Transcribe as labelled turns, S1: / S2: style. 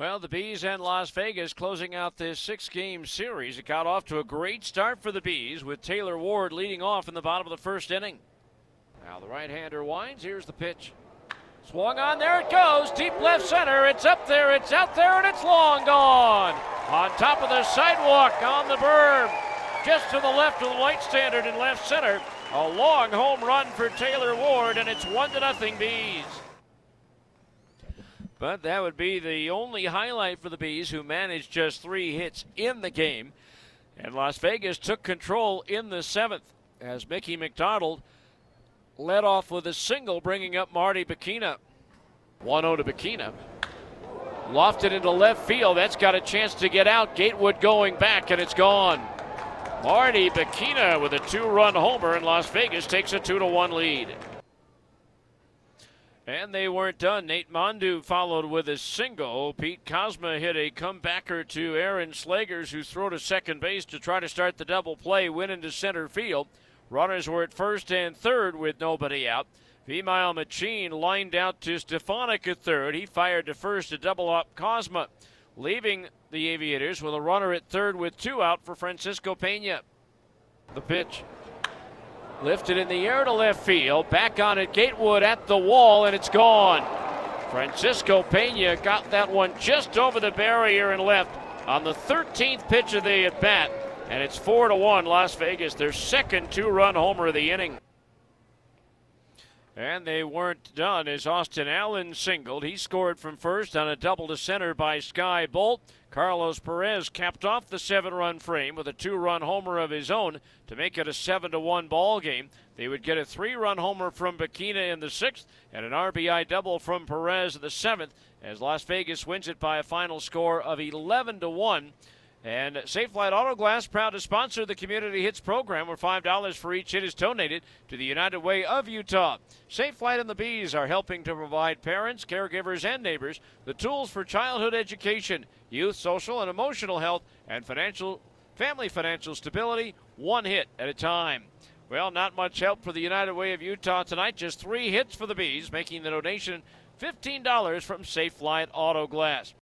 S1: Well, the Bees and Las Vegas closing out this six game series. It got off to a great start for the Bees with Taylor Ward leading off in the bottom of the first inning. Now the right hander winds. Here's the pitch. Swung on, there it goes. Deep left center. It's up there, it's out there, and it's long gone. On top of the sidewalk on the berm. Just to the left of the light standard in left center. A long home run for Taylor Ward, and it's one to nothing Bees. But that would be the only highlight for the Bees, who managed just three hits in the game. And Las Vegas took control in the seventh as Mickey McDonald led off with a single, bringing up Marty Bechina. 1 0 to Bechina. Lofted into left field. That's got a chance to get out. Gatewood going back, and it's gone. Marty Bechina with a two run homer, and Las Vegas takes a 2 to 1 lead. And they weren't done. Nate Mondou followed with a single. Pete Kozma hit a comebacker to Aaron Slegers, who threw to second base to try to start the double play, went into center field. Runners were at first and third with nobody out. Vimael Machin lined out to Stefanic at third. He fired to first to double up Kozma, leaving the Aviators with a runner at third with two out for Francisco Pena. The pitch. Lifted in the air to left field. Back on it, Gatewood at the wall, and it's gone. Francisco Pena got that one just over the barrier and left on the 13th pitch of the at bat, and it's four to one. Las Vegas, their second two-run homer of the inning. And they weren't done as Austin Allen singled. He scored from first on a double to center by Skye Bolt. Carlos Perez capped off the seven run frame with a two run homer of his own to make it a 7 to 1 ball game. They would get a three run homer from Bechina in the sixth and an RBI double from Perez in the seventh as Las Vegas wins it by a final score of 11 to 1. And Safelite Auto Glass, proud to sponsor the Community Hits program, where $5 for each hit is donated to the United Way of Utah. Safelite and the Bees are helping to provide parents, caregivers, and neighbors the tools for childhood education, youth, social, and emotional health, and financial family financial stability, one hit at a time. Well, not much help for the United Way of Utah tonight. Just three hits for the Bees, making the donation $15 from Safelite Auto Glass.